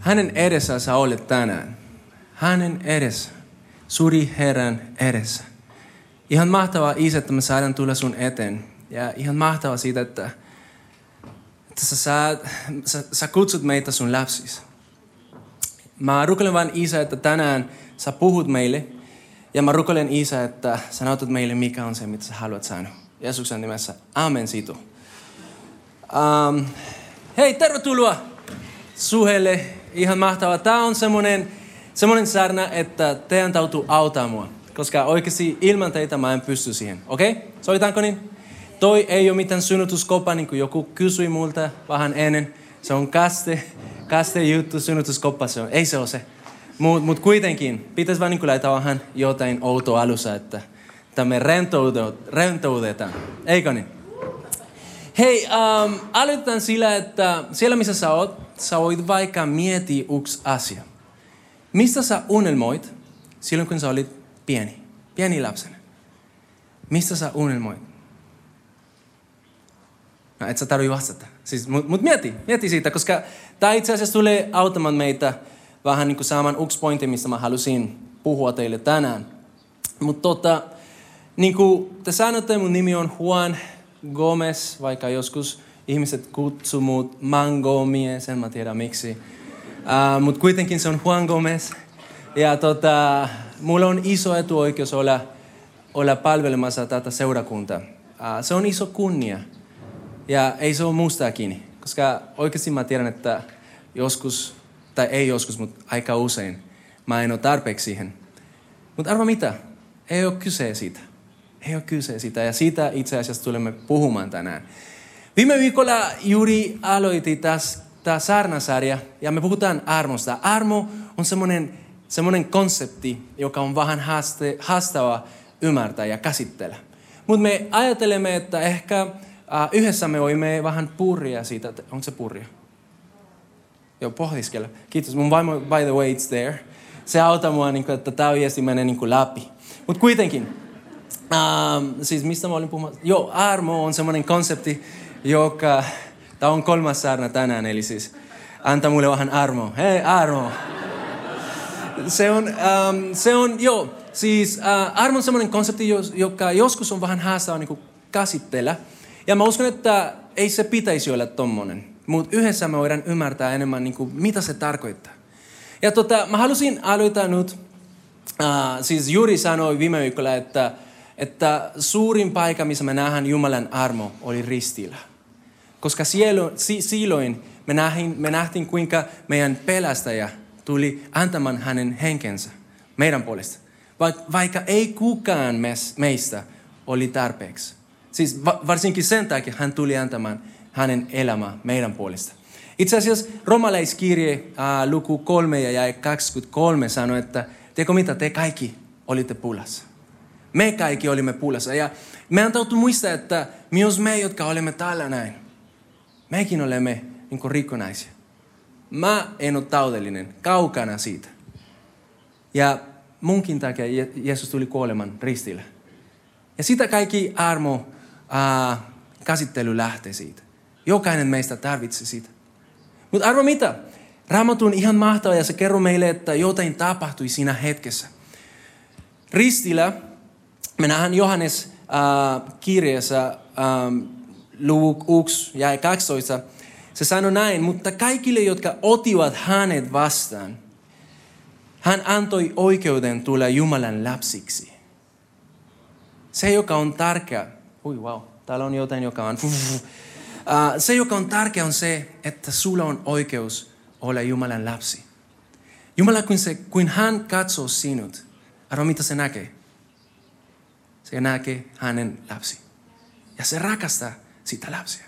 Hänen edessä sä olet tänään. Hänen edessä. Suri Herran edessä. Ihan mahtavaa isä, että me saadaan tulla sun eteen. Ja ihan mahtavaa siitä, että, että sä, sä, sä, sä kutsut meitä sun lapsis. Mä rukoilen vain isä, että tänään sä puhut meille. Ja mä rukoilen isä, että sä näytät meille, mikä on se, mitä sä haluat sanoa. Jeesuksen nimessä. Amen siitä. Um, hei, tervetuloa Suhelle. Ihan mahtavaa. Tämä on semmoinen, semmoinen särnä, että teidän täytyy auttaa mua. Koska oikeasti ilman teitä mä en pysty siihen. Okei? Okay? Sovitaanko niin? Toi ei ole mitään synnytyskoppa, niin kuin joku kysyi multa vähän ennen. Se on kaste, kaste juttu, synnytyskoppa se on. Ei se ole se. Mutta mut kuitenkin, pitäisi vaan niin laittaa vähän jotain outoa alussa, että, että me rentoutetaan. Eikö niin? Hei, um, aloitetaan sillä, että siellä missä sä oot, sä voit vaikka miettiä yksi asia. Mistä sä unelmoit silloin, kun sä olit pieni, pieni lapsena? Mistä sä unelmoit? No et sä tarvitse vastata. Siis, Mutta mut mieti, mieti siitä, koska tämä itse asiassa tulee auttamaan meitä vähän niin kuin saamaan yksi pointti, mistä mä halusin puhua teille tänään. Mutta tota, niin kuin te sanotte, mun nimi on Juan Gomez, vaikka joskus ihmiset kutsuu mut Mangomies, en mä tiedä miksi. Uh, Mutta kuitenkin se on Juan Gomez. Ja tota, mulla on iso etuoikeus olla, olla palvelemassa tätä seurakuntaa. Uh, se on iso kunnia. Ja ei se ole musta kiinni. Koska oikeasti mä tiedän, että joskus, tai ei joskus, mutta aika usein, mä en ole tarpeeksi siihen. Mutta arva mitä? Ei ole kyse siitä. Ei ole kyse siitä. Ja siitä itse asiassa tulemme puhumaan tänään. Viime viikolla juuri aloitin tämä saarnasarja ja me puhutaan armosta. Armo on semmoinen, semmoinen konsepti, joka on vähän haaste, haastava ymmärtää ja käsitellä. Mutta me ajattelemme, että ehkä uh, yhdessä me voimme vähän purria siitä. Onko se purria? Joo, pohdiskella. Kiitos. Mun vaimo, by the way, it's there. Se auttaa mua, niin kuin, että tämä viesti menee niin kuin läpi. Mutta kuitenkin, uh, siis mistä mä olin puhumaan? Joo, armo on semmoinen konsepti, joka, tämä on kolmas saarna tänään, eli siis anta mulle vähän armo. Hei, armo! Se on, um, se on joo, siis uh, armo on semmoinen konsepti, joka joskus on vähän haastava niin käsitellä. Ja mä uskon, että ei se pitäisi olla tommonen. Mutta yhdessä me voidaan ymmärtää enemmän, niin kuin, mitä se tarkoittaa. Ja tota, mä halusin aloittaa nyt, uh, siis Juri sanoi viime viikolla, että, että suurin paikka, missä me nähdään Jumalan armo, oli ristillä. Koska sielo, si, silloin me nähtiin, me nähtiin, kuinka meidän pelästäjä tuli antamaan hänen henkensä meidän puolesta. Vaikka ei kukaan meistä oli tarpeeksi. Siis varsinkin sen takia hän tuli antamaan hänen elämää meidän puolesta. Itse asiassa romalaiskirje äh, luku 3 ja 23 sanoi, että teko mitä, te kaikki olitte pulassa. Me kaikki olimme pulassa. Ja meidän täytyy muistaa, että myös me, jotka olemme täällä näin, mekin olemme niin rikkonaisia. Mä en ole taudellinen, kaukana siitä. Ja munkin takia Jeesus tuli kuoleman ristillä. Ja sitä kaikki armo ää, käsittely lähtee siitä. Jokainen meistä tarvitsee sitä. Mutta arvo mitä? Raamattu on ihan mahtava ja se kerro meille, että jotain tapahtui siinä hetkessä. Ristillä, me nähdään Johannes äh, kirjassa äh, luvun 1 ja 12, se sanoi näin, mutta kaikille, jotka otivat hänet vastaan, hän antoi oikeuden tulla Jumalan lapsiksi. Se, joka on tärkeä, ui wow, täällä on jotain, joka on, se, joka on tärkeä, on se, että sulla on oikeus olla Jumalan lapsi. Jumala, kun, se, kun hän katsoo sinut, arvo mitä se näkee? Se näkee hänen lapsi. Ja se rakastaa sitä lapsia.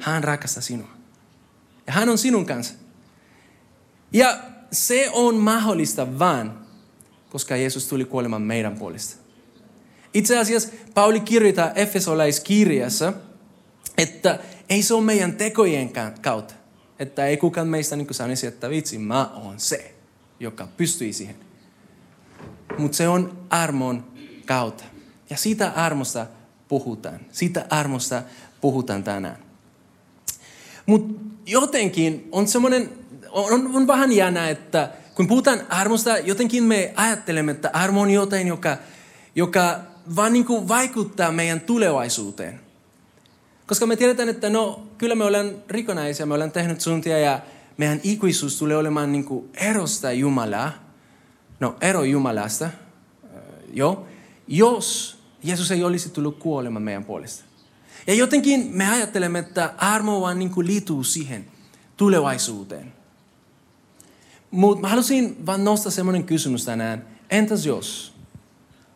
Hän rakastaa sinua. Ja hän on sinun kanssa. Ja se on mahdollista vain, koska Jeesus tuli kuolemaan meidän puolesta. Itse asiassa Pauli kirjoittaa Efesolaiskirjassa, että ei se ole meidän tekojen kautta. Että ei kukaan meistä niin sanoisi, että vitsi, mä oon se, joka pystyy siihen. Mutta se on armon kautta. Ja siitä armosta puhutaan. Siitä armosta puhutaan tänään. Mutta jotenkin on semmoinen, on, on vähän jännä, että kun puhutaan armosta, jotenkin me ajattelemme, että armo on jotain, joka, joka vaan niin kuin vaikuttaa meidän tulevaisuuteen. Koska me tiedetään, että no, kyllä me ollaan rikonaisia, me ollaan tehnyt suntia ja meidän ikuisuus tulee olemaan niin kuin erosta Jumalaa. No, ero Jumalasta, äh, joo. Jos Jeesus ei olisi tullut kuolemaan meidän puolesta. Ja jotenkin me ajattelemme, että armo vaan niin kuin liittyy siihen tulevaisuuteen. Mutta mä halusin vaan nostaa semmoinen kysymys tänään. Entäs jos?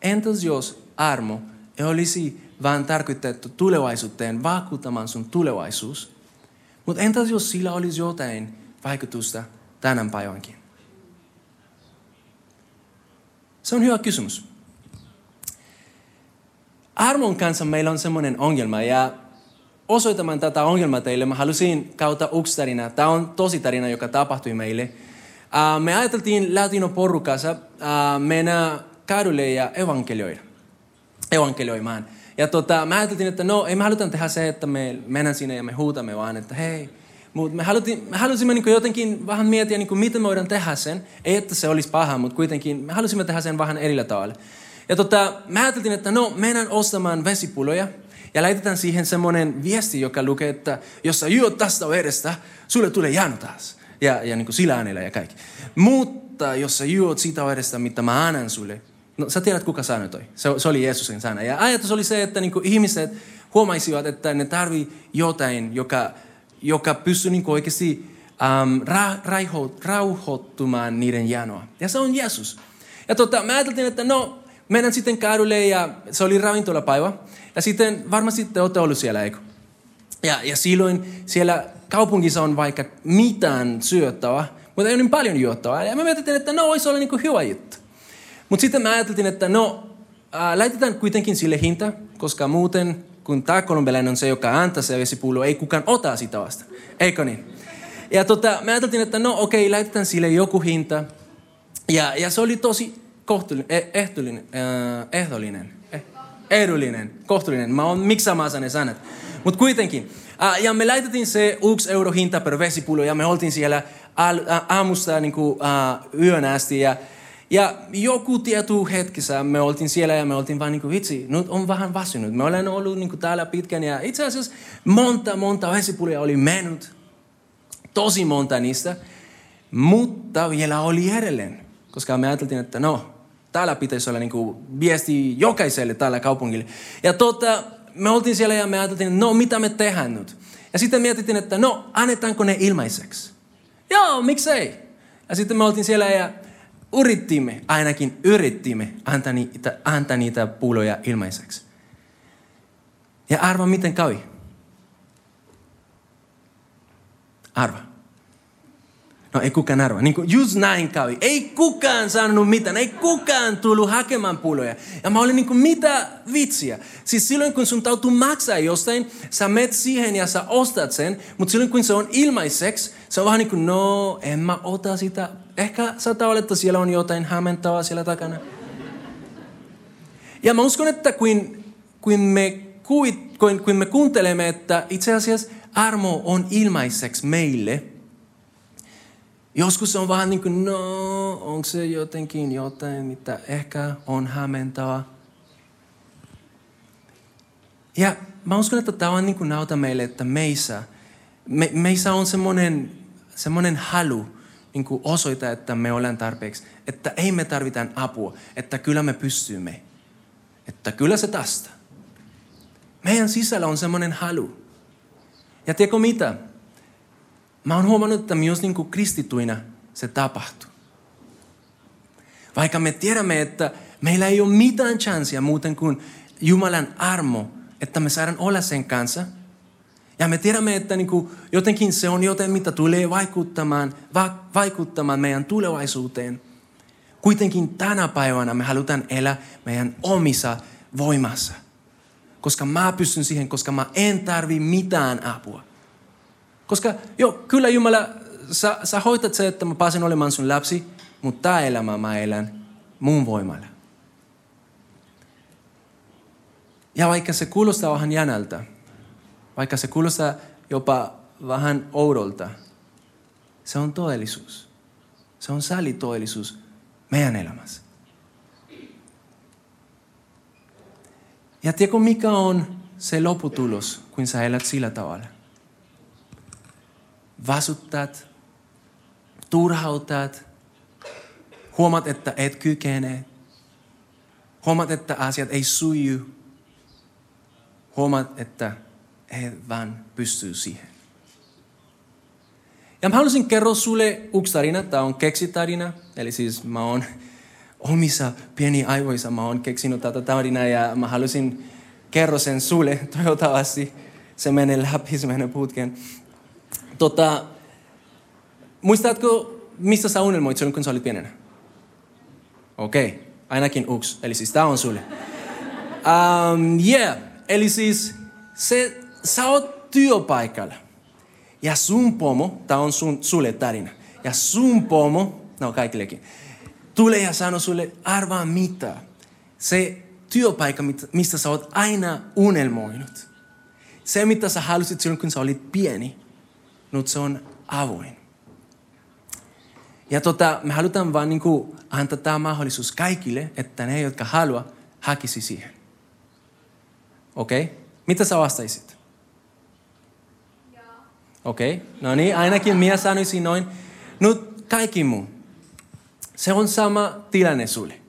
Entäs jos armo ei olisi vaan tarkoitettu tulevaisuuteen vakuuttamaan sun tulevaisuus? Mutta entäs jos sillä olisi jotain vaikutusta tänään päivänkin? Se on hyvä kysymys. Armon kanssa meillä on semmoinen ongelma ja osoitamaan tätä ongelmaa teille, mä halusin kautta yksi tarina. Tämä on tosi tarina, joka tapahtui meille. Uh, me ajateltiin Latino porukassa uh, mennä kadulle ja evankelioida. Evankelioimaan. Ja tota, me ajateltiin, että no, ei me halutaan tehdä se, että me mennään sinne ja me huutamme vaan, että hei. Mutta me, me halusimme niin jotenkin vähän miettiä, niin miten me voidaan tehdä sen. Ei, että se olisi paha, mutta kuitenkin me halusimme tehdä sen vähän erillä tavalla. Ja tota, me ajateltiin, että no, mennään ostamaan vesipulloja ja laitetaan siihen semmoinen viesti, joka lukee, että jos sä juot tästä vedestä, sulle tulee jano taas. Ja, ja niin kuin sillä äänellä ja kaikki. Mutta jos sä juot siitä vedestä, mitä mä annan sulle, no sä tiedät kuka sanoi toi. Se, se oli Jeesuksen sana. Ja ajatus oli se, että niin kuin ihmiset huomaisivat, että ne tarvii jotain, joka, joka pystyy niin oikeasti um, ra, rauhoittumaan niiden janoa. Ja se on Jeesus. Ja tota, mä ajattelin, että no, mennään sitten kadulle ja se oli ravintolapäivä. Ja sitten varmasti te olette ollut siellä, eikö? Ja, ja silloin siellä kaupungissa on vaikka mitään syöttävää, mutta ei ole niin paljon juottavaa. Ja mä mietin, että no, olisi olla niin hyvä juttu. Mutta sitten mä ajattelin, että no, äh, laitetaan kuitenkin sille hinta, koska muuten, kun tämä kolumbialainen on se, joka antaa se vesipullo, ei kukaan ota sitä vasta. Eikö niin? Ja tota, mä ajattelin, että no okei, okay, laitetaan sille joku hinta. Ja, ja se oli tosi kohtuullinen, eh, ehtollinen, äh, ehdollinen, eh, ehdollinen, kohtuullinen. Mä oon miksaamaan ne sanat. Mutta kuitenkin. Ja me laitettiin se yksi euro hinta per vesipullo ja me oltiin siellä aamusta niin kuin, yön asti. Ja, ja joku tietty hetkessä me oltiin siellä ja me oltiin vaan niin kuin, vitsi, nyt on vähän väsynyt. Me olen ollut niin kuin, täällä pitkän ja itse asiassa monta, monta vesipulloja oli mennyt. Tosi monta niistä. Mutta vielä oli edelleen. Koska me ajateltiin, että no, täällä pitäisi olla niin kuin viesti jokaiselle tällä kaupungille. Ja tota, me oltiin siellä ja me ajateltiin, no mitä me tehdään nyt? Ja sitten mietittiin, että no annetaanko ne ilmaiseksi? Joo, miksei? Ja sitten me oltiin siellä ja yrittimme, ainakin yrittimme antaa niitä, antaa niitä pulloja ilmaiseksi. Ja arva, miten kävi? Arva. No ei kukaan arva. Niin kuin just näin kävi. Ei kukaan sanonut mitään. Ei kukaan tullut hakemaan pulloja. Ja mä olin niin kuin, mitä vitsiä. Siis silloin kun sun tautuu maksaa jostain, sä met siihen ja sä ostat sen. Mutta silloin kun se on ilmaiseksi, se on vähän niin kuin, no en mä ota sitä. Ehkä saattaa olla, että siellä on jotain hämmentävää siellä takana. Ja mä uskon, että kun, kun, me, kun, kun me kuuntelemme, että itse asiassa armo on ilmaiseksi meille – Joskus on vähän niin kuin, no, onko se jotenkin jotain, mitä ehkä on hämmentävä. Ja mä uskon, että tämä on niin kuin nauta meille, että meissä, me, meissä on semmoinen, semmoinen halu niin kuin osoita, että me ollaan tarpeeksi. Että ei me tarvitaan apua, että kyllä me pystymme. Että kyllä se tästä. Meidän sisällä on semmoinen halu. Ja tiedätkö mitä? Mä oon huomannut, että myös niin kuin kristittuina se tapahtuu. Vaikka me tiedämme, että meillä ei ole mitään chanssia muuten kuin Jumalan armo, että me saadaan olla sen kanssa. Ja me tiedämme, että niin kuin jotenkin se on joten, mitä tulee vaikuttamaan, va, vaikuttamaan meidän tulevaisuuteen. Kuitenkin tänä päivänä me halutaan elää meidän omissa voimassa. Koska mä pystyn siihen, koska mä en tarvi mitään apua. Koska joo, kyllä Jumala, sä, sä hoitat se, että mä pääsen olemaan sun lapsi, mutta tämä elämä mä elän mun voimalla. Ja vaikka se kuulostaa vähän jänältä, vaikka se kuulostaa jopa vähän oudolta, se on todellisuus. Se on sälitodellisuus meidän elämässä. Ja tiedätkö mikä on se loputulos, kun sä elät sillä tavalla? Vasuttat, turhautat, huomaat, että et kykene, huomaat, että asiat ei suju, huomaat, että et vaan pystyy siihen. Ja mä haluaisin kertoa sulle yksi tarina. Tämä on keksitarina. Eli siis mä oon omissa pieni aivoissa mä oon keksinyt tätä tarinaa ja mä haluaisin kerro sen sulle. Toivottavasti se menee läpi, se menee putkeen. Tota, muistatko, mistä sä unelmoit kun sä olit pienenä? Okei, okay. ainakin yksi. Eli siis tää on sulle. Um, yeah, eli siis se, sä oot työpaikalla. Ja sun pomo, tää on sun, sulle tarina. Ja sun pomo, no kaikillekin, tulee ja sanoo sulle, arvaa mitä. Se työpaikka, mistä sä oot aina unelmoinut. Se, mitä sä halusit silloin, kun sä olit pieni, nyt se on avoin. Ja tota, me halutaan vaan niin kuin antaa tämä mahdollisuus kaikille, että ne, jotka haluaa, hakisi siihen. Okei? Okay? Mitä sä vastaisit? Okei, okay. no niin, ainakin minä sanoisin noin. Nyt kaikki muu. Se on sama tilanne sulle.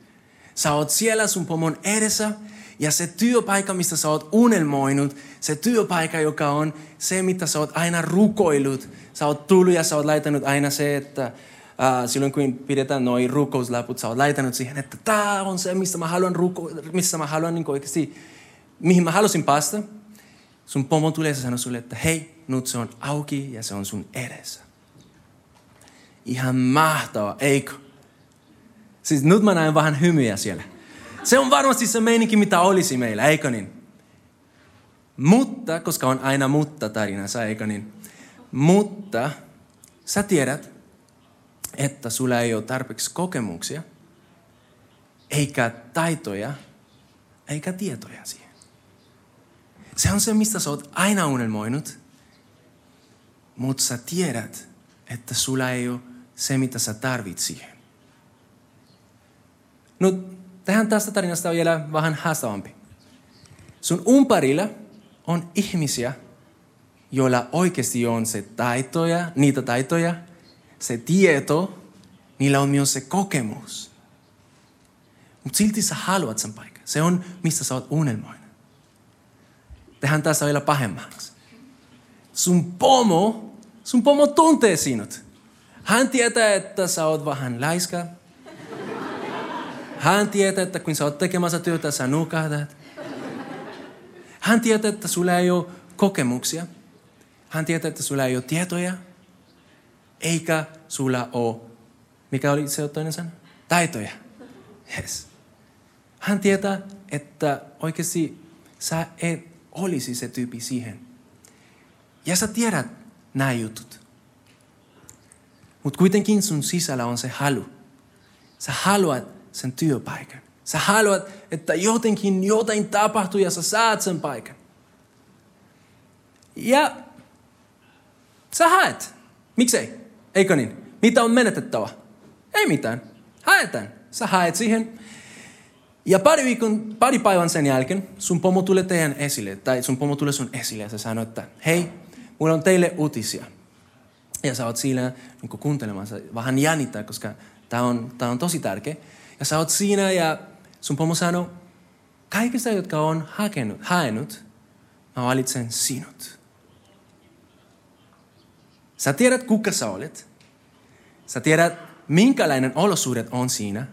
Sä oot siellä sun pomon edessä ja se työpaikka, mistä sä oot unelmoinut, se työpaikka, joka on se, mitä sä oot aina rukoillut. Sä oot tullut ja sä oot laitanut aina se, että uh, silloin kun pidetään noin rukouslaput, sä oot laitanut siihen, että tämä on se, mistä mä haluan, ruko, missä mä haluan niin oikeasti, mihin mä halusin päästä. Sun pomo tulee ja sanoo sulle, että hei, nyt se on auki ja se on sun edessä. Ihan mahtava, eikö? Siis nyt mä näen vähän hymyjä siellä. Se on varmasti se meininki, mitä olisi meillä, eikö niin? Mutta, koska on aina mutta tarinassa, eikö niin? Mutta sä tiedät, että sulla ei ole tarpeeksi kokemuksia, eikä taitoja, eikä tietoja siihen. Se on se, mistä sä oot aina unelmoinut, mutta sä tiedät, että sulla ei ole se, mitä sä tarvit siihen. No, tähän tästä tarinasta on vielä vähän haastavampi. Sun umparilla on ihmisiä, joilla oikeasti on se taitoja, niitä taitoja, se tieto, niillä on myös se kokemus. Mutta silti sä haluat sen paikan. Se on, mistä sä oot unelmoinut. Tehän tässä vielä pahemmaksi. Sun pomo, sun pomo tuntee sinut. Hän tietää, että sä oot vähän laiska, hän tietää, että kun sä oot tekemässä työtä, sä nukahdat. Hän tietää, että sulla ei ole kokemuksia. Hän tietää, että sulla ei ole tietoja. Eikä sulla ole, mikä oli se toinen sana? Taitoja. Yes. Hän tietää, että oikeasti sä et olisi se tyyppi siihen. Ja sä tiedät nämä jutut. Mutta kuitenkin sun sisällä on se halu. Sä haluat sen työpaikan. Sä haluat, että jotenkin jotain tapahtuu ja sä saat sen paikan. Ja sä haet. Miksei? Eikö niin? Mitä on menetettävä? Ei mitään. Haetaan. Sä haet siihen. Ja pari, viikon, pari päivän sen jälkeen sun pomo tulee teidän esille, tai sun pomo tulee sun esille ja sä sanoo, että hei, mulla on teille uutisia. Ja sä oot siinä niin kuuntelemassa, vähän jännittää, koska tämä on, tää on tosi tärkeä. Ja sä oot siinä ja sun pomo sanoo, kaikista, jotka on hakenut, haenut, mä valitsen sinut. Sä tiedät, kuka sä olet. Sä tiedät, minkälainen olosuudet on siinä.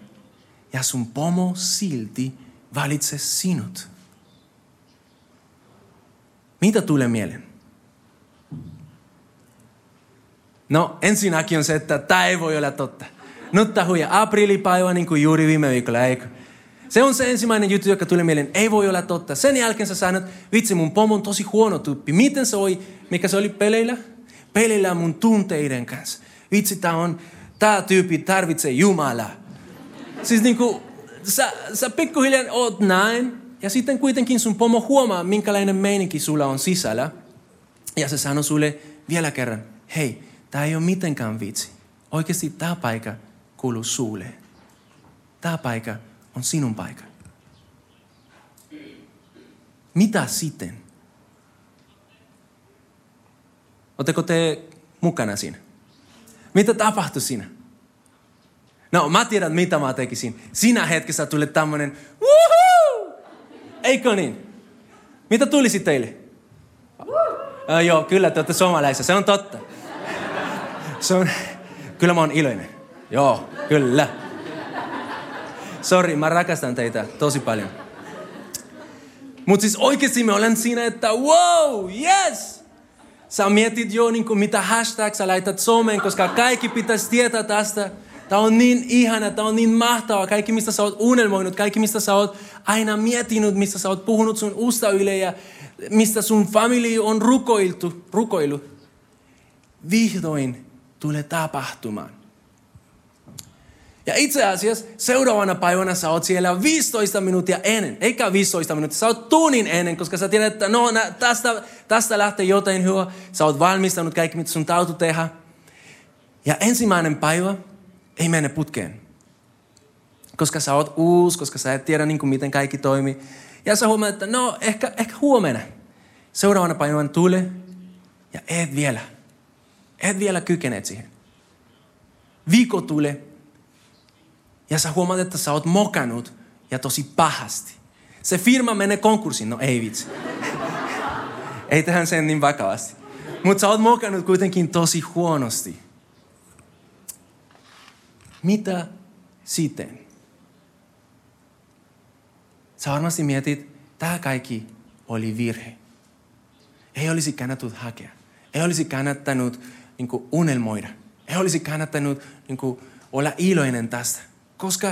Ja sun pomo silti valitsee sinut. Mitä tulee mieleen? No ensinnäkin on se, että tämä ei voi olla totta. Tämä huija aprillipäivä niin kuin juuri viime viikolla, eikö? Se on se ensimmäinen juttu, joka tuli mieleen. Ei voi olla totta. Sen jälkeen sä sanot, vitsi mun pomon tosi huono tyyppi. Miten se oli, mikä se oli peleillä? Peleillä mun tunteiden kanssa. Vitsi, tää on, tää tyyppi tarvitsee Jumalaa. Siis niinku, sä, sä pikkuhiljaa oot näin, ja sitten kuitenkin sun pomo huomaa, minkälainen meininki sulla on sisällä. Ja se sanoo sulle vielä kerran, hei, tää ei ole mitenkään vitsi. Oikeasti tää paikka kuuluu sulle. Tää paikka on sinun paikka. Mitä sitten? Oletteko te mukana siinä? Mitä tapahtui siinä? No, mä tiedän, mitä mä tekisin. Siinä hetkessä tuli tämmönen, Woohoo! Eikö niin? Mitä tulisi teille? Uh, joo, kyllä, te olette suomalaisia. Se on totta. Se on, kyllä mä oon iloinen. Joo, kyllä. Sori, mä rakastan teitä tosi paljon. Mutta siis oikeasti me olen siinä, että wow, yes! Sä mietit jo niin kuin, mitä hashtag sä laitat someen, koska kaikki pitäisi tietää tästä. Tämä on niin ihana, tämä on niin mahtavaa. Kaikki, mistä sä oot unelmoinut, kaikki, mistä sä oot aina miettinyt, mistä sä oot puhunut sun ystäville ja mistä sun famili on rukoiltu, rukoilu. Vihdoin tulee tapahtumaan. Ja itse asiassa seuraavana päivänä sä oot siellä 15 minuuttia ennen, eikä 15 minuuttia, sä oot tunnin ennen, koska sä tiedät, että no nä, tästä, tästä lähtee jotain hyvä. Sä oot valmistanut kaikki, mitä sun täytyy tehdä. Ja ensimmäinen päivä ei mene putkeen. Koska sä oot uusi, koska sä et tiedä niin kuin, miten kaikki toimii. Ja sä huomaat, että no ehkä, ehkä huomenna. Seuraavana päivänä tulee ja et vielä. Et vielä kykeneet siihen. Viikko tulee ja sä huomaat, että sä oot mokannut ja tosi pahasti. Se firma menee konkurssiin. No ei vitsi. ei tähän sen niin vakavasti. Mutta sä oot mokannut kuitenkin tosi huonosti. Mitä sitten? Sä varmasti mietit, tämä kaikki oli virhe. Ei olisi kannattanut hakea. Ei olisi kannattanut niin unelmoida. Ei olisi kannattanut niin kuin, olla iloinen tästä. Koska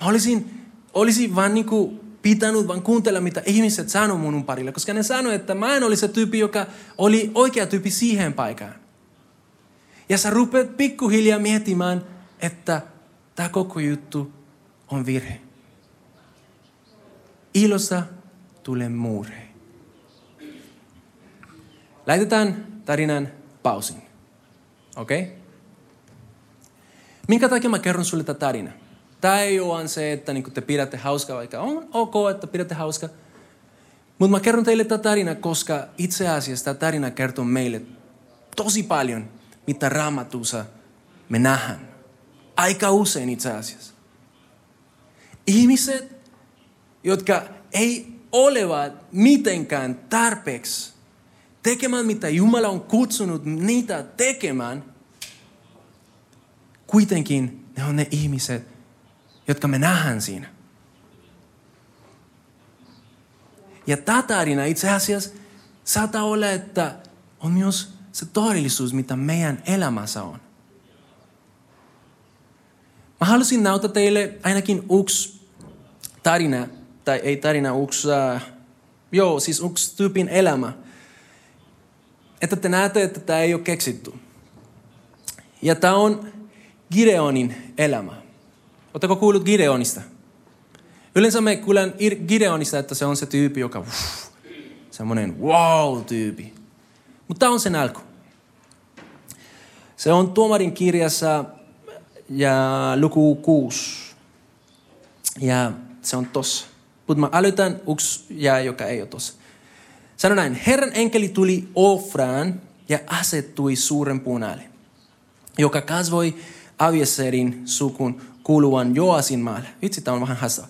mä olisin, olisin vaan niin kuin, pitänyt vaan kuuntella, mitä ihmiset sanoo mun ympärillä. Koska ne sanoi, että mä en oli se tyyppi, joka oli oikea tyyppi siihen paikkaan. Ja sä rupeat pikkuhiljaa miettimään, että tämä koko juttu on virhe. Ilossa tulee murhe. Laitetaan tarinan pausin. Okei? Okay? Minkä takia mä kerron sulle tätä tarinaa? Ei ole se, että niin te pidätte hauskaa, vaikka on ok, että pidätte hauskaa. Mutta mä kerron teille tätä tarinaa, koska itse asiassa tämä tarina kertoo meille tosi paljon, mitä raamatussa me nähdään. Aika usein itse asiassa. Ihmiset, jotka ei olevat mitenkään tarpeeksi tekemään, mitä Jumala on kutsunut niitä tekemään, kuitenkin ne on ne ihmiset, jotka me nähdään siinä. Ja tämä tarina itse asiassa saattaa olla, että on myös se todellisuus, mitä meidän elämässä on. Mä halusin näyttää teille ainakin yksi tarina, tai ei tarina, yksi, uh, joo, siis yksi tyypin elämä. Että te näette, että tämä ei ole keksitty. Ja tämä on Gideonin elämä. Oletteko kuullut Gideonista? Yleensä me kuulen Gideonista, että se on se tyyppi, joka uff, semmoinen wow-tyyppi. Mutta on sen alku. Se on tuomarin kirjassa ja luku 6. Ja se on tossa. Mutta mä älytän yksi jää, joka ei ole tossa. Sano näin, Herran enkeli tuli Ofraan ja asettui suuren puun joka kasvoi Avieserin sukun kuuluvan Joasin maalle. Vitsi, tämä on vähän haastava.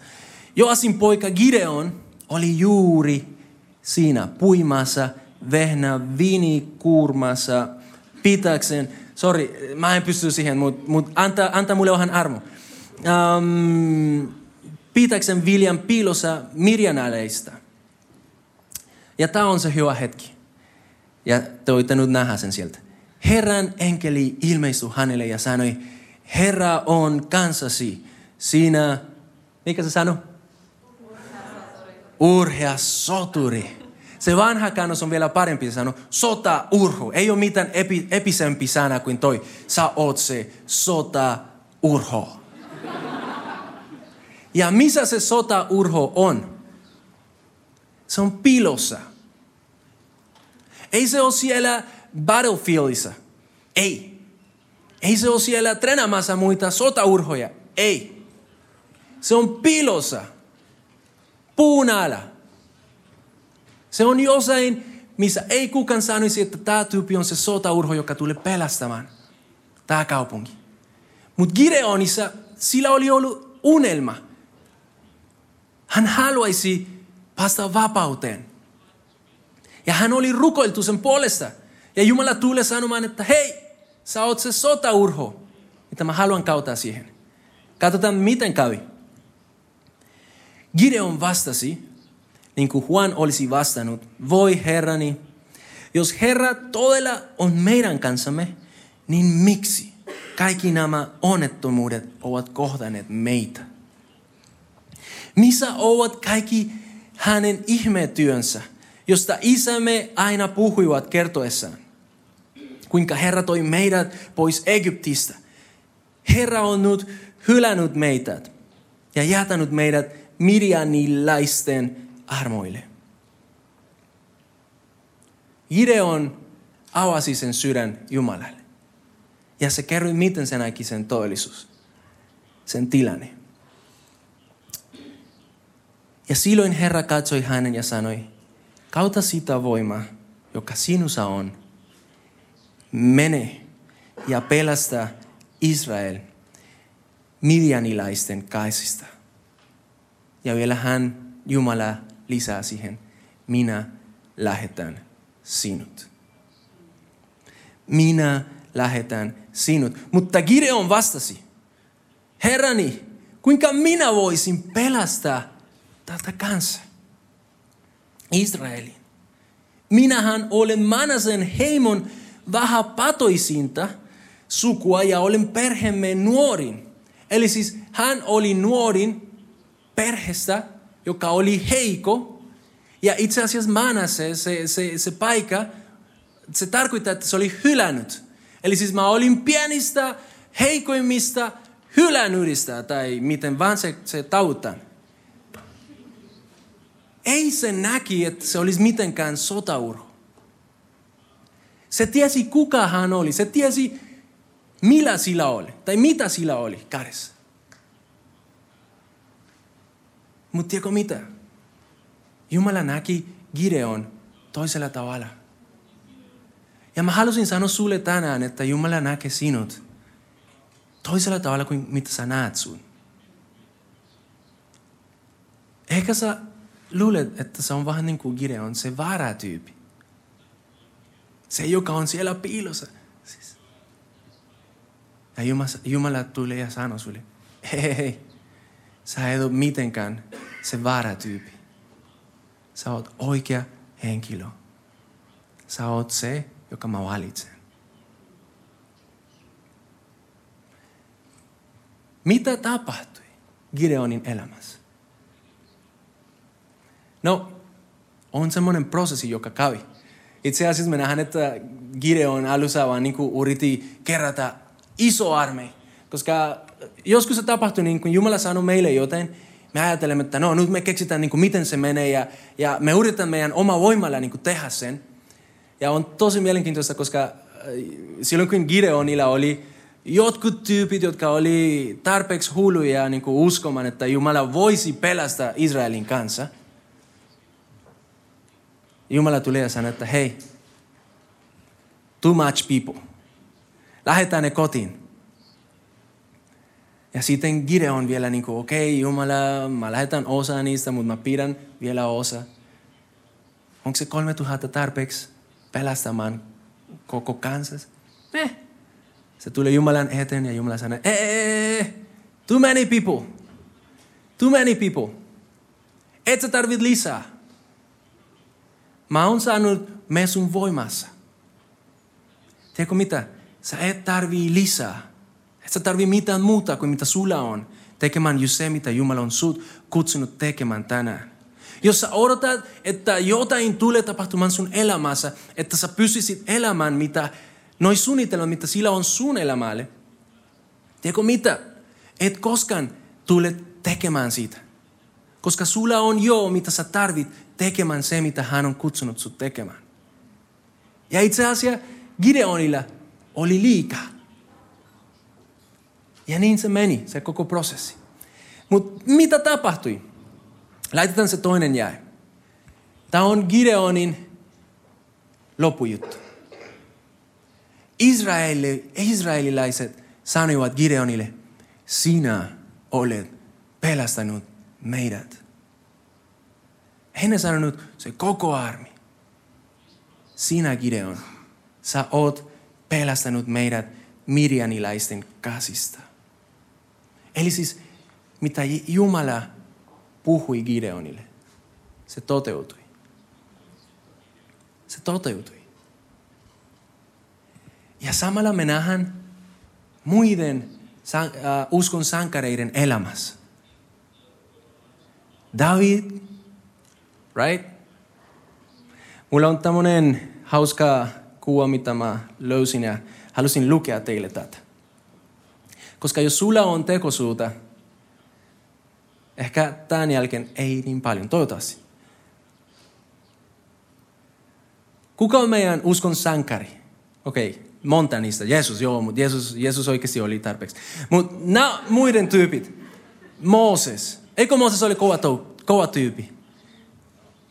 Joasin poika Gideon oli juuri siinä puimassa, vehnä kuurmassa, pitäkseen, sorry, mä en pysty siihen, mutta mut anta, anta mulle vähän armo. Um, pitäkseen viljan piilossa mirjanaleista. Ja tämä on se hyvä hetki. Ja te voitte nyt nähdä sen sieltä. Herran enkeli ilmestyi hänelle ja sanoi, Herra on kanssasi. Siinä, mikä se sanoi? Urhea soturi. Se vanha kannos on vielä parempi sanoi, sota urhu. Ei ole mitään epi, episempi sana kuin toi. Sä oot se sota urho. Ja missä se sota urho on? Se on pilossa. Ei se ole siellä battlefieldissa. Ei. Ei se ole siellä treenaamassa muita sotaurhoja. Ei. Se on pilossa. Puun alla. Se on jossain, missä ei kukaan sanoisi, että tämä tyyppi on se sotaurho, joka tulee pelastamaan tämä kaupunki. Mutta Gideonissa sillä oli ollut unelma. Hän haluaisi päästä vapauteen. Ja hän oli rukoiltu sen puolesta. Ja Jumala tulee sanomaan, että hei, sä oot se sotaurho, mitä mä haluan kautta siihen. Katsotaan, miten kävi. Gideon vastasi, niin kuin Juan olisi vastannut, voi Herrani, jos Herra todella on meidän kanssamme, niin miksi kaikki nämä onnettomuudet ovat kohdanneet meitä? Missä ovat kaikki hänen ihmetyönsä, josta isämme aina puhuivat kertoessaan? Kuinka Herra toi meidät pois Egyptistä. Herra on nyt hylännyt meitä ja jätänyt meidät Midianilaisten armoille. Gideon avasi sen sydän Jumalalle. Ja se kerroi, miten se näki sen todellisuus, sen tilanne. Ja silloin Herra katsoi hänen ja sanoi, kautta sitä voimaa, joka sinussa on, mene ja pelasta Israel midianilaisten kaisista. Ja vielä hän, Jumala, lisää siihen, minä lähetän sinut. Minä lähetän sinut. Mutta Gideon vastasi, Herrani, kuinka minä voisin pelastaa tätä kanssa? Israelin. Minähän olen Manasen heimon vähäpatoisinta sukua ja olen perheemme nuorin. Eli siis hän oli nuorin perheestä, joka oli heiko. Ja itse asiassa Manase, se, se, se paikka, se tarkoittaa, että se oli hylännyt. Eli siis mä olin pienistä, heikoimmista hylännyydistä, tai miten vaan se, se tautan. Ei se näki, että se olisi mitenkään sotaurho. Se tiesi, kuka hän oli. Se tiesi, millä sillä oli, tai mitä sillä oli kädessä. Mutta tiedätkö mitä? Jumala näki Gideon toisella tavalla. Ja mä halusin sanoa sulle tänään, että Jumala näkee sinut toisella tavalla kuin mitä sä näet sun. Ehkä sä luulet, että se on vähän niin kuin Gideon, se väärä tyyppi. Se, joka on siellä piilossa. Siis. Ja Jumala, Jumala tulee ja sanoo sulle, hei, hei, sä et ole mitenkään se väärä tyyppi. Sä oot oikea henkilö. Sä oot se, joka mä valitsen. Mitä tapahtui Gideonin elämässä? No, on semmoinen prosessi, joka kävi. Itse asiassa me nähdään, että Gideon alussa vaan niin yriti kerätä iso armei. Koska joskus se tapahtui niin kuin Jumala sanoi meille joten, me ajattelemme, että no nyt me keksitään niin kuin miten se menee ja, ja me yritetään meidän oma voimalla niin kuin tehdä sen. Ja on tosi mielenkiintoista, koska äh, silloin kun Gideonilla oli jotkut tyypit, jotka oli tarpeeksi hulluja niin kuin uskomaan, että Jumala voisi pelastaa Israelin kanssa. Jumala tulee ja sanoo, että hei, too much people. Lähetään ne kotiin. Ja sitten Gideon vielä niin kuin, okei okay, Jumala, mä lähetän osa niistä, mutta mä pidän vielä osa. Onko se 3000 tarpeeksi pelastamaan koko kansas? Eh. Se tulee Jumalan eteen ja Jumala sanoo, eh, eh, eh, too many people. Too many people. Et sä tarvit lisää. Mä oon saanut me sun voimassa. Tiedätkö mitä? Sä et tarvii lisää. Et sä tarvii mitään muuta kuin mitä sulla on. Tekemään just se, mitä Jumala on sut kutsunut tekemään tänään. Jos sä odotat, että jotain tulee tapahtumaan sun elämässä, että sä pysyisit elämään, mitä noin suunnitelmat, mitä sillä on sun elämälle. Tiedätkö mitä? Et koskaan tule tekemään siitä. Koska sulla on jo, mitä sä tarvit tekemään se, mitä hän on kutsunut sut tekemään. Ja itse asiassa Gideonilla oli liikaa. Ja niin se meni, se koko prosessi. Mutta mitä tapahtui? Laitetaan se toinen jäi. Tämä on Gideonin loppujuttu. Israeli, israelilaiset sanoivat Gideonille, sinä olet pelastanut meidät. Hän sanonut, se koko armi. Sinä Gideon, sä oot pelastanut meidät mirjanilaisten käsistä. Eli siis mitä Jumala puhui Gideonille, se toteutui. Se toteutui. Ja samalla me nähdään muiden uh, uskon sankareiden elämässä. David, right? Mulla on tämmöinen hauska kuva, mitä mä löysin ja halusin lukea teille tätä. Koska jos sulla on tekosuuta, ehkä tämän jälkeen ei niin paljon, toivottavasti. Kuka on meidän uskon sankari? Okei, okay, monta niistä. Jeesus, joo, mutta Jeesus, Jeesus oikeasti oli tarpeeksi. Mutta nämä muiden tyypit. Mooses. Eikö Mooses oli kova, tou, kova tyyppi?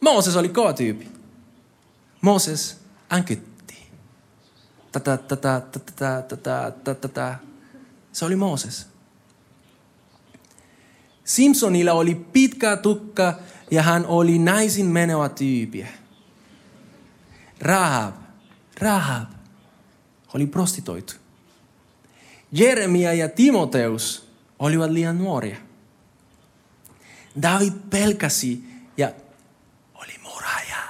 Mooses oli kova tyyppi. Mooses ankytti. Tätä, tätä, tätä, tätä, tätä, tätä. Se oli Mooses. Simpsonilla oli pitkä tukka ja hän oli naisin menevä tyyppi. Rahab, Rahab oli prostitoitu. Jeremia ja Timoteus olivat liian nuoria. David pelkäsi ja oli murhaaja.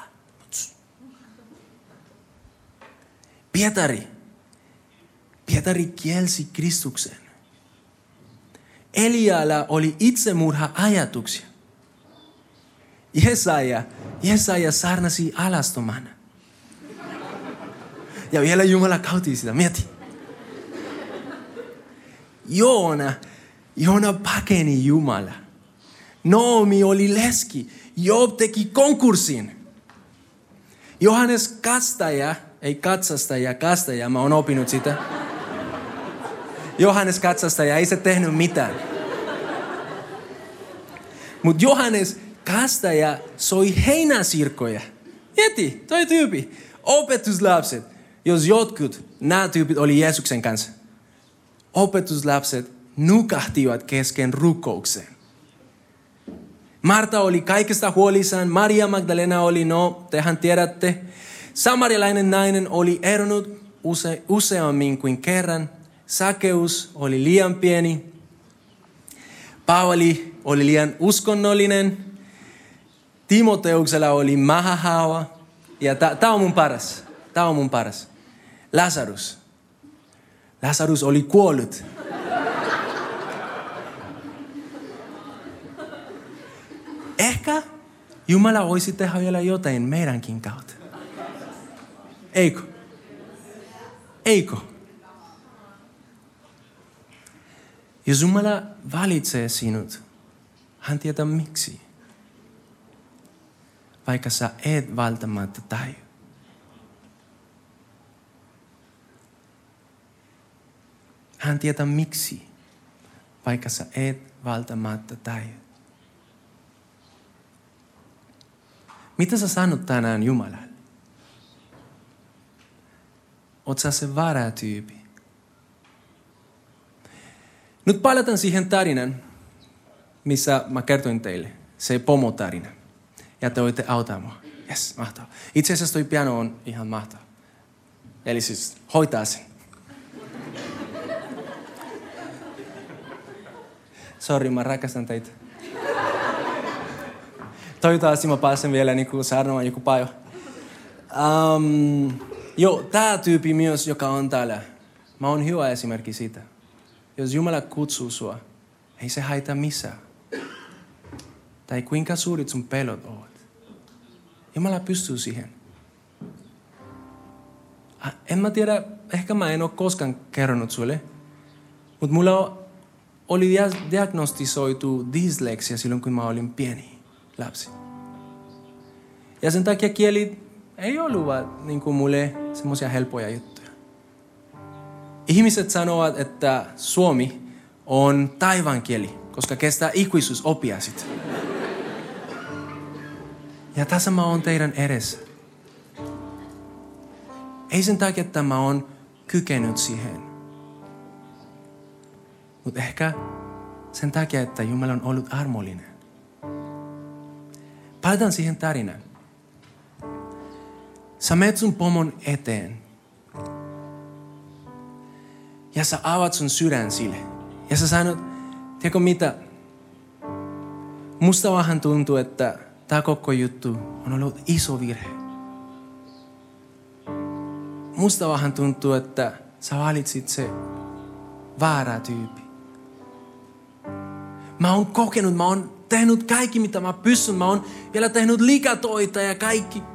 Pietari. Pietari kielsi Kristuksen. Elialla oli itsemurha-ajatuksia. Jesaja, Jesaja sarnasi alastomana. Ja vielä Jumala kauti sitä, mieti. Joona, Joona pakeni Jumala. Noomi oli leski. Job teki konkurssin. Johannes kastaja, ei katsastaja, kastaja, mä oon opinut sitä. Johannes katsastaja, ei se tehnyt mitään. Mutta Johannes kastaja soi heinäsirkkoja. Mieti, toi tyypi. Opetuslapset, jos jotkut, nämä tyypit oli Jeesuksen kanssa. Opetuslapset nukahtivat kesken rukouksen. Marta oli kaikesta huolissaan. Maria Magdalena oli, no, tehän tiedätte. Samarialainen nainen oli eronnut use, useammin kuin kerran. Sakeus oli liian pieni. Paavali oli liian uskonnollinen. Timoteuksella oli mahahaava. Ja tämä on mun paras. Tämä on mun paras. Lazarus. Lazarus oli kuollut. Ehkä Jumala voisi tehdä vielä jotain meidänkin kautta. Eikö? Eikö? Jos Jumala valitsee sinut, hän tietää miksi. Vaikka sä et välttämättä taju. Hän tietää miksi, vaikka sä et välttämättä taju. Mitä sä sanot tänään Jumalalle? Oot sä se varatyypi? Nyt palataan siihen tarinan, missä mä kertoin teille. Se pomotarina. Ja te voitte auttaa mua. Yes, mahtavaa. Itse asiassa toi piano on ihan mahtava. Eli siis hoitaa sen. Sori, mä rakastan teitä. Toivottavasti mä pääsen vielä niin kuin saarnamaan joku pajo. Um, Joo, tämä tyyppi myös, joka on täällä. Mä oon hyvä esimerkki siitä. Jos Jumala kutsuu sua, ei se haita missään. Tai kuinka suurit sun pelot ovat. Jumala pystyy siihen. En mä tiedä, ehkä mä en ole koskaan kerronut sulle, mutta mulla oli diagnostisoitu dysleksia silloin, kun mä olin pieni lapsi. Ja sen takia kieli ei ollut niin kuin mulle semmoisia helppoja juttuja. Ihmiset sanovat, että suomi on taivaan kieli, koska kestää ikuisuus oppia sitä. Ja tässä mä oon teidän edessä. Ei sen takia, että mä oon kykenyt siihen. Mutta ehkä sen takia, että Jumala on ollut armollinen. Palataan siihen tarinaan. Sä menet sun pomon eteen. Ja sä avaat sun sydän sille. Ja sä sanot, tiedätkö mitä? Musta vähän tuntuu, että tämä koko juttu on ollut iso virhe. Musta vähän tuntuu, että sä valitsit se väärä tyyppi. Mä oon kokenut, mä oon tehnyt kaikki mitä mä pystyn. Mä oon vielä tehnyt liikatoita ja kaikki.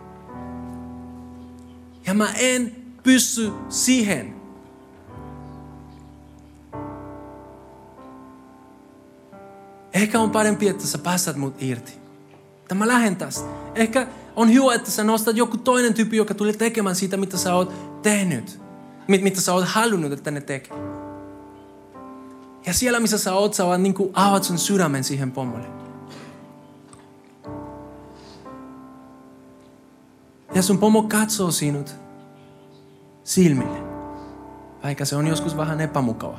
Ja mä en pysty siihen. Ehkä on parempi, että sä päästät mut irti. Tämä lähden tästä. Ehkä on hyvä, että sä nostat joku toinen tyyppi, joka tulee tekemään siitä, mitä sä oot tehnyt. Mit, mitä sä oot halunnut, että ne tekee. Ja siellä, missä sä oot, sä oot niin avat sun sydämen siihen pomolle. Ja sun pomo katsoo sinut silmille, vaikka se on joskus vähän epämukava.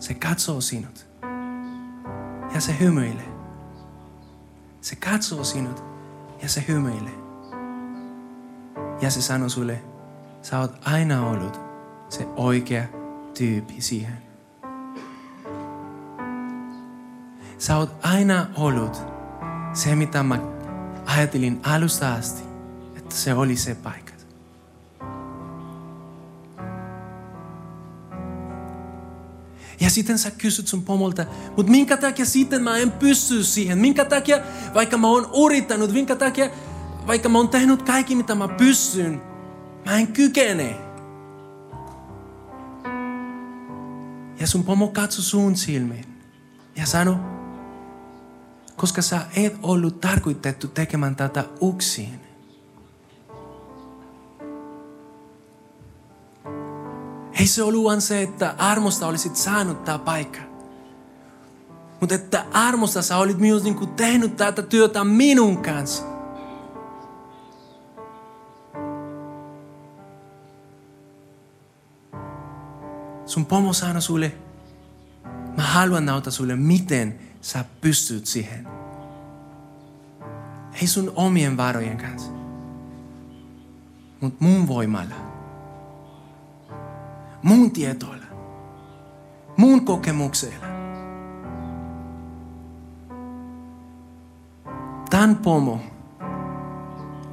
Se katsoo sinut ja se hymyilee. Se katsoo sinut ja se hymyilee. Ja se sanoo sulle, sä oot aina ollut se oikea tyyppi siihen. Sä oot aina ollut se, mitä mä ajattelin alusta asti, se oli se paikka. Ja sitten sä kysyt sun pomolta, mutta minkä takia sitten mä en pysty siihen? Minkä takia, vaikka mä oon urittanut, minkä takia, vaikka mä oon tehnyt kaikki mitä mä pystyn, mä en kykene. Ja sun pomo katso sun silmiin ja sano, koska sä et ollut tarkoitettu tekemään tätä yksin. Ei se ollut vain se, että armosta olisit saanut tämä paikka. Mutta että armosta sä olit myös niin tehnyt tätä työtä minun kanssa. Sun pomo sanoi sulle, mä haluan nauta sulle, miten sä pystyt siihen. Ei sun omien varojen kanssa, mutta mun voimalla mun tietoilla, mun kokemuksella. Tämän pomo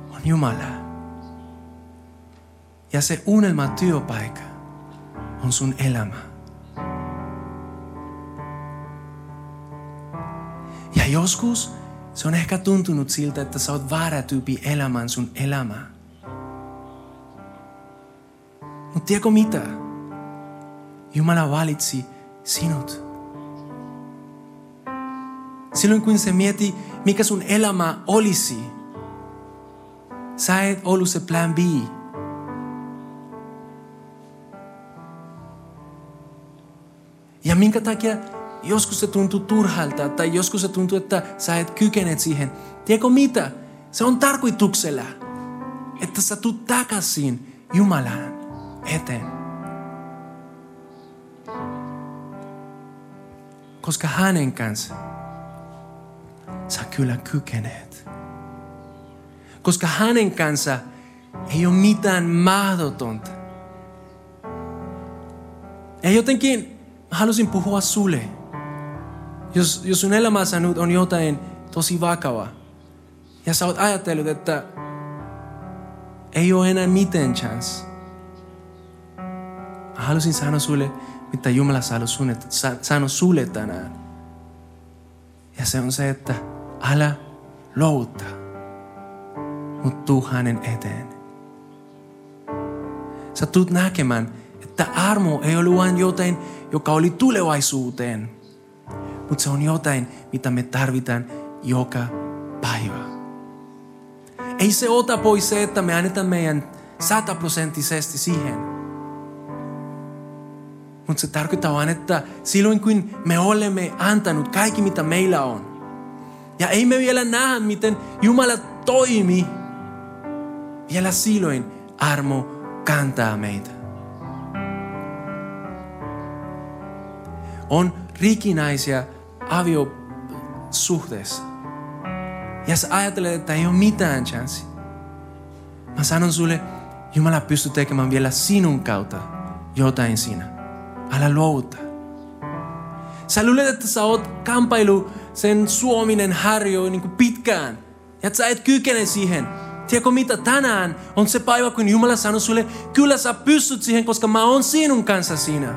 on Jumala. Ja se unelma työpaikka on sun elämä. Ja joskus se on ehkä tuntunut siltä, että sä oot väärä elämään sun elämää. Mutta tiedätkö mitä? Jumala valitsi sinut. Silloin kun se mieti, mikä sun elämä olisi, sä et ollut se plan B. Ja minkä takia joskus se tuntuu turhalta tai joskus se tuntuu, että sä et kykene siihen. Tiedätkö mitä? Se on tarkoituksella, että sä tulet takaisin Jumalaan eteen. Koska hänen kanssa sä kyllä kykenet. Koska hänen kanssa ei ole mitään mahdotonta. Ja jotenkin halusin puhua sulle. Jos, jos sun elämässä nyt on jotain tosi vakavaa, ja sä oot ajatellut, että ei ole enää miten chance. Mä halusin sanoa sulle, mitä Jumala sanoi sulle tänään. Ja se on se, että älä louta, mutta tuu hänen eteen. Sä tulet näkemään, että armo ei ollut vain jotain, joka oli tulevaisuuteen, mutta se on jotain, mitä me tarvitaan joka päivä. Ei se ota pois se, että me annetaan meidän sataprosenttisesti siihen. Mutta se tarkoittaa vain, että silloin kun me olemme antanut kaikki mitä meillä on, ja ei me vielä nähdä, miten Jumala toimi, vielä silloin armo kantaa meitä. On rikinäisiä aviosuhteessa. Ja sä ajattelet, että ei ole mitään chanssi. Mä sanon sulle, Jumala pystyy tekemään vielä sinun kautta jotain siinä. Luota. Sä luulet, että sä oot kampailu sen suominen harjo niin kuin pitkään. Ja että sä et kykene siihen. Tiedätkö mitä? Tänään on se päivä, kun Jumala sanoo sulle, kyllä sä pystyt siihen, koska mä oon sinun kanssa siinä.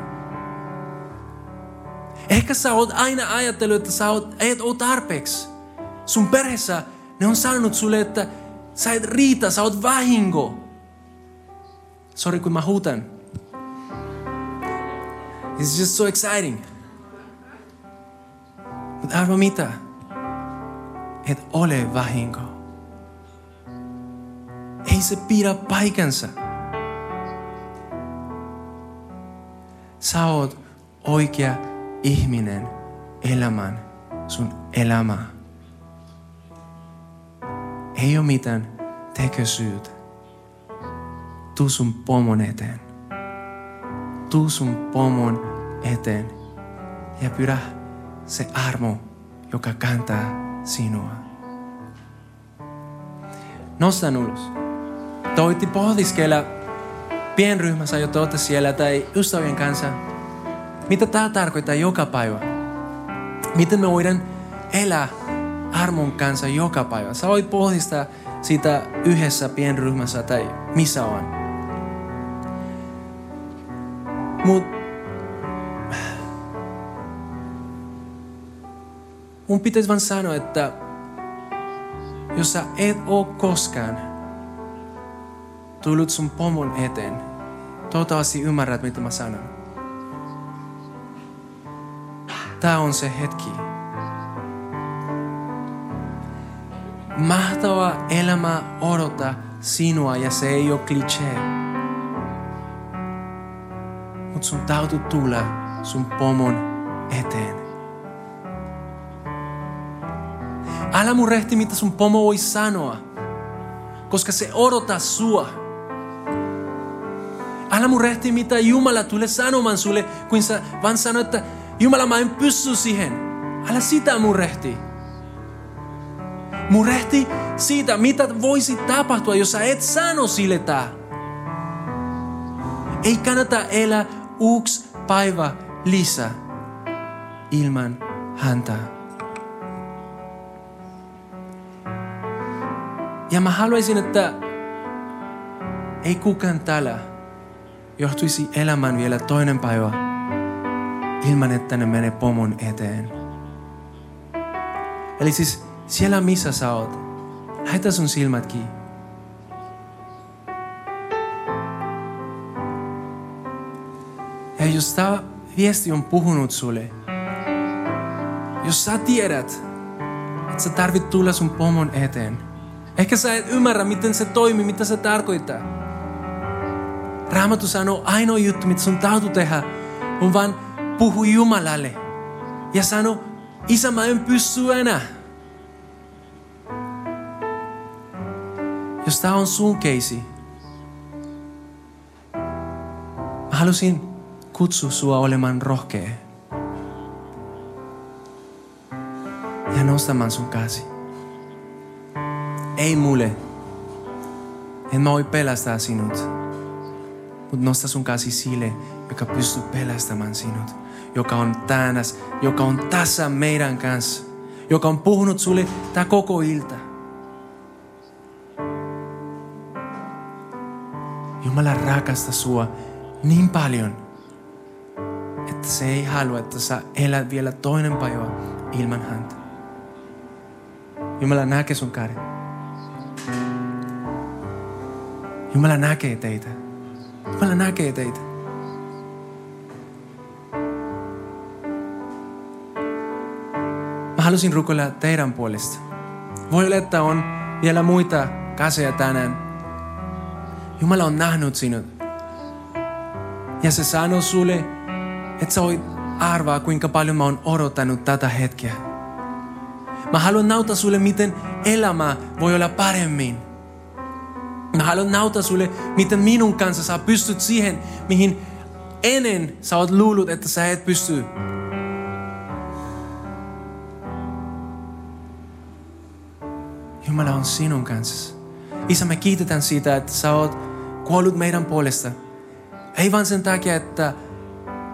Ehkä sä oot aina ajatellut, että sä oot, et ole tarpeeksi. Sun perheessä ne on sanonut sulle, että sä et riitä, sä oot vahingo. Sorry kun mä huutan. It's just so exciting. Mutta arvo mitä? Et ole vahinko. Ei se pidä paikansa. Sä oot oikea ihminen elämän sun elämää. Ei ole mitään tekosyytä. Tuu sun pomon eteen. Tuu sun pomon eteen ja pyydä se armo, joka kantaa sinua. Nostan ulos. Toitti pohdiskella pienryhmässä, jo olette siellä, tai ystävien kanssa. Mitä tämä tarkoittaa joka päivä? Miten me voidaan elää armon kanssa joka päivä? Sä voit pohdistaa sitä yhdessä pienryhmässä tai missä on. Mun pitäisi vaan sanoa, että jos sä et oo koskaan tullut sun pomon eteen, toivottavasti ymmärrät, mitä mä sanon. Tää on se hetki. Mahtava elämä odota sinua ja se ei ole klisee. Mutta sun täytyy tulla sun pomon eteen. Murehti, mitä sun pomo voi sanoa, koska se odottaa sua. Älä murehti, mitä Jumala tulee sanomaan sulle, kun sä vaan sanot, että Jumala, mä en pysty siihen. Älä sitä murehti. Murehti siitä, mitä voisi tapahtua, jos sä et sano sille tää. Ei kannata elää yksi päivä lisää ilman häntä. Ja mä haluaisin, että ei kukaan täällä johtuisi elämään vielä toinen päivä ilman, että ne menee pomon eteen. Eli siis siellä missä sä oot, lähetä sun silmät kiinni. Ja jos tämä viesti on puhunut sulle, jos sä tiedät, että sä tarvit tulla sun pomon eteen, Ehkä sä et ymmärrä, miten se toimii, mitä se tarkoittaa. Raamattu sanoo, ainoa juttu, mitä sun täytyy tehdä, on vaan puhu Jumalalle. Ja sano, isä mä en pysty enää. Jos tää on sun keisi, mä halusin kutsua sua olemaan rohkea. Ja nostamaan sun käsi ei mulle. En mä voi pelastaa sinut. Mutta nosta sun käsi sille, joka pystyy pelastamaan sinut. Joka on tänäs, joka on tässä meidän kanssa. Joka on puhunut sulle tää koko ilta. Jumala rakastaa sua niin paljon, että se ei halua, että sä elät vielä toinen päivä ilman häntä. Jumala näkee sun kädet. Jumala näkee teitä. Jumala näkee teitä. Mä halusin rukoilla teidän puolesta. Voi olla, että on vielä muita käsiä tänään. Jumala on nähnyt sinut. Ja se sanoo sulle, että sä voit arvaa, kuinka paljon mä oon odottanut tätä hetkeä. Mä haluan nauttaa sulle, miten elämä voi olla paremmin. Nauttaa sulle, miten minun kanssa sä pystyt siihen, mihin ennen sä oot luullut, että sä et pysty. Jumala on sinun kanssa. Isä, me kiitetään siitä, että sä oot kuollut meidän puolesta. Ei vain sen takia, että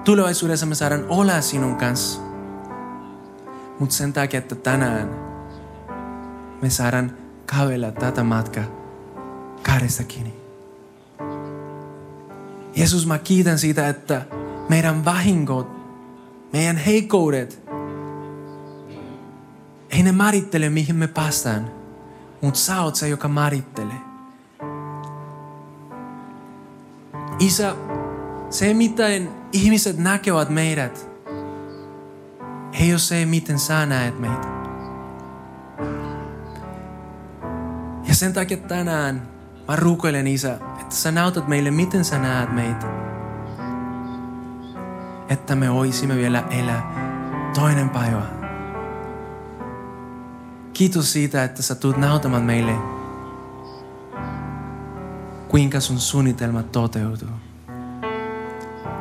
tulevaisuudessa me saadaan olla sinun kanssa. Mutta sen takia, että tänään me saadaan kävellä tätä matkaa kädestä kiinni. Jeesus, mä kiitän siitä, että meidän vahingot, meidän heikoudet, ei ne määrittele, mihin me päästään, mutta sä oot se, joka määrittelee. Isä, se miten ihmiset näkevät meidät, ei ole se, miten sä näet meitä. Ja sen takia tänään mä rukoilen Isä, että sä näytät meille, miten sä näet meitä. Että me voisimme vielä elää toinen päivä. Kiitos siitä, että sä tulet näytämään meille, kuinka sun suunnitelmat toteutuu.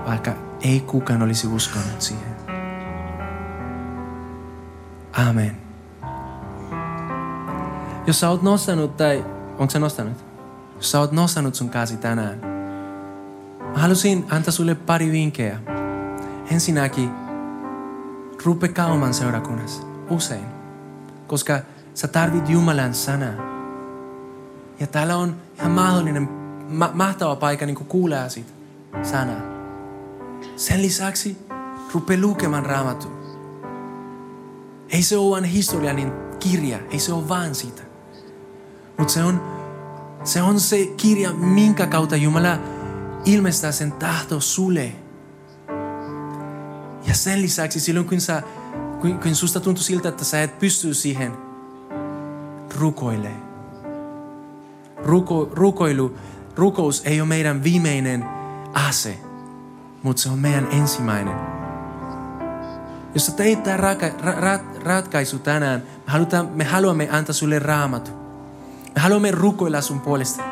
Vaikka ei kukaan olisi uskonut siihen. Amen. Jos sä oot nostanut tai onko sä nostanut? Sä oot nostanut sun käsi tänään, mä halusin antaa sulle pari vinkkejä. Ensinnäkin, rupe kauman seurakunnassa usein, koska sä tarvit Jumalan sanaa. Ja täällä on ihan mahdollinen, ma- mahtava paikka niin kuulee siitä sanaa. Sen lisäksi rupe lukemaan raamattua. Ei se ole vain historiallinen kirja, ei se ole vaan sitä. Mutta se on, se on se kirja, minkä kautta Jumala ilmestää sen tahto sulle. Ja sen lisäksi silloin, kun, sä, kun, kun susta tuntuu siltä, että sä et pysty siihen, rukoile. Ruko, rukoilu, rukous ei ole meidän viimeinen ase, mutta se on meidän ensimmäinen. Jos sä teit tämän raka, ra, rat, ratkaisu tänään, me, halutaan, me haluamme antaa sulle raamatu. Me haluamme rukoilla sun puolesta.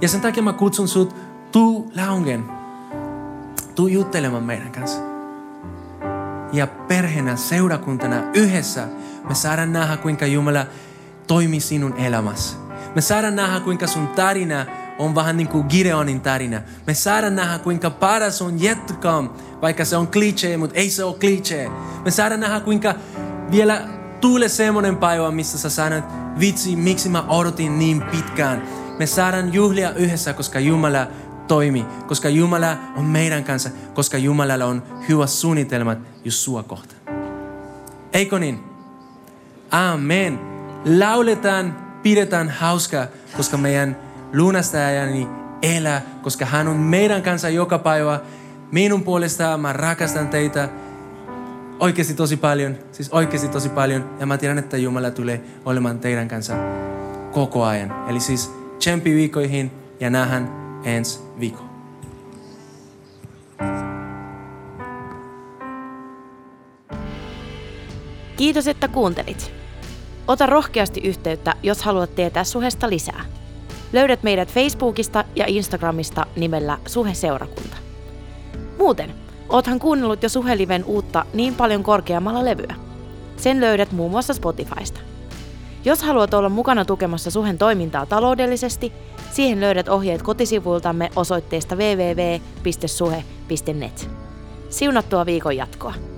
Ja sen takia mä kutsun sut, tuu laungen. Tuu juttelemaan meidän kanssa. Ja perheenä, seurakuntana, yhdessä me saadaan nähdä, kuinka Jumala toimii sinun elämässä. Me saadaan nähdä, kuinka sun tarina on vähän niin kuin Gideonin tarina. Me saadaan nähdä, kuinka paras on come, vaikka se on cliché, mutta ei se ole cliché. Me saadaan nähdä, kuinka vielä tulee semmoinen päivä, missä sä sanot, vitsi, miksi mä odotin niin pitkään. Me saadaan juhlia yhdessä, koska Jumala toimi, koska Jumala on meidän kanssa, koska Jumalalla on hyvä suunnitelmat just sua kohta. Eikö niin? Amen. Lauletaan, pidetään hauskaa, koska meidän lunastajani elää, koska hän on meidän kanssa joka päivä. Minun puolestaan mä rakastan teitä oikeasti tosi paljon, siis oikeasti tosi paljon. Ja mä tiedän, että Jumala tulee olemaan teidän kanssa koko ajan. Eli siis tsemppi viikkoihin ja nähdään ensi viikko. Kiitos, että kuuntelit. Ota rohkeasti yhteyttä, jos haluat tietää suhesta lisää. Löydät meidät Facebookista ja Instagramista nimellä Suhe-seurakunta. Muuten, oothan kuunnellut jo Suheliven uutta niin paljon korkeammalla levyä. Sen löydät muun muassa Spotifysta. Jos haluat olla mukana tukemassa Suhen toimintaa taloudellisesti, siihen löydät ohjeet kotisivuiltamme osoitteesta www.suhe.net. Siunattua viikon jatkoa!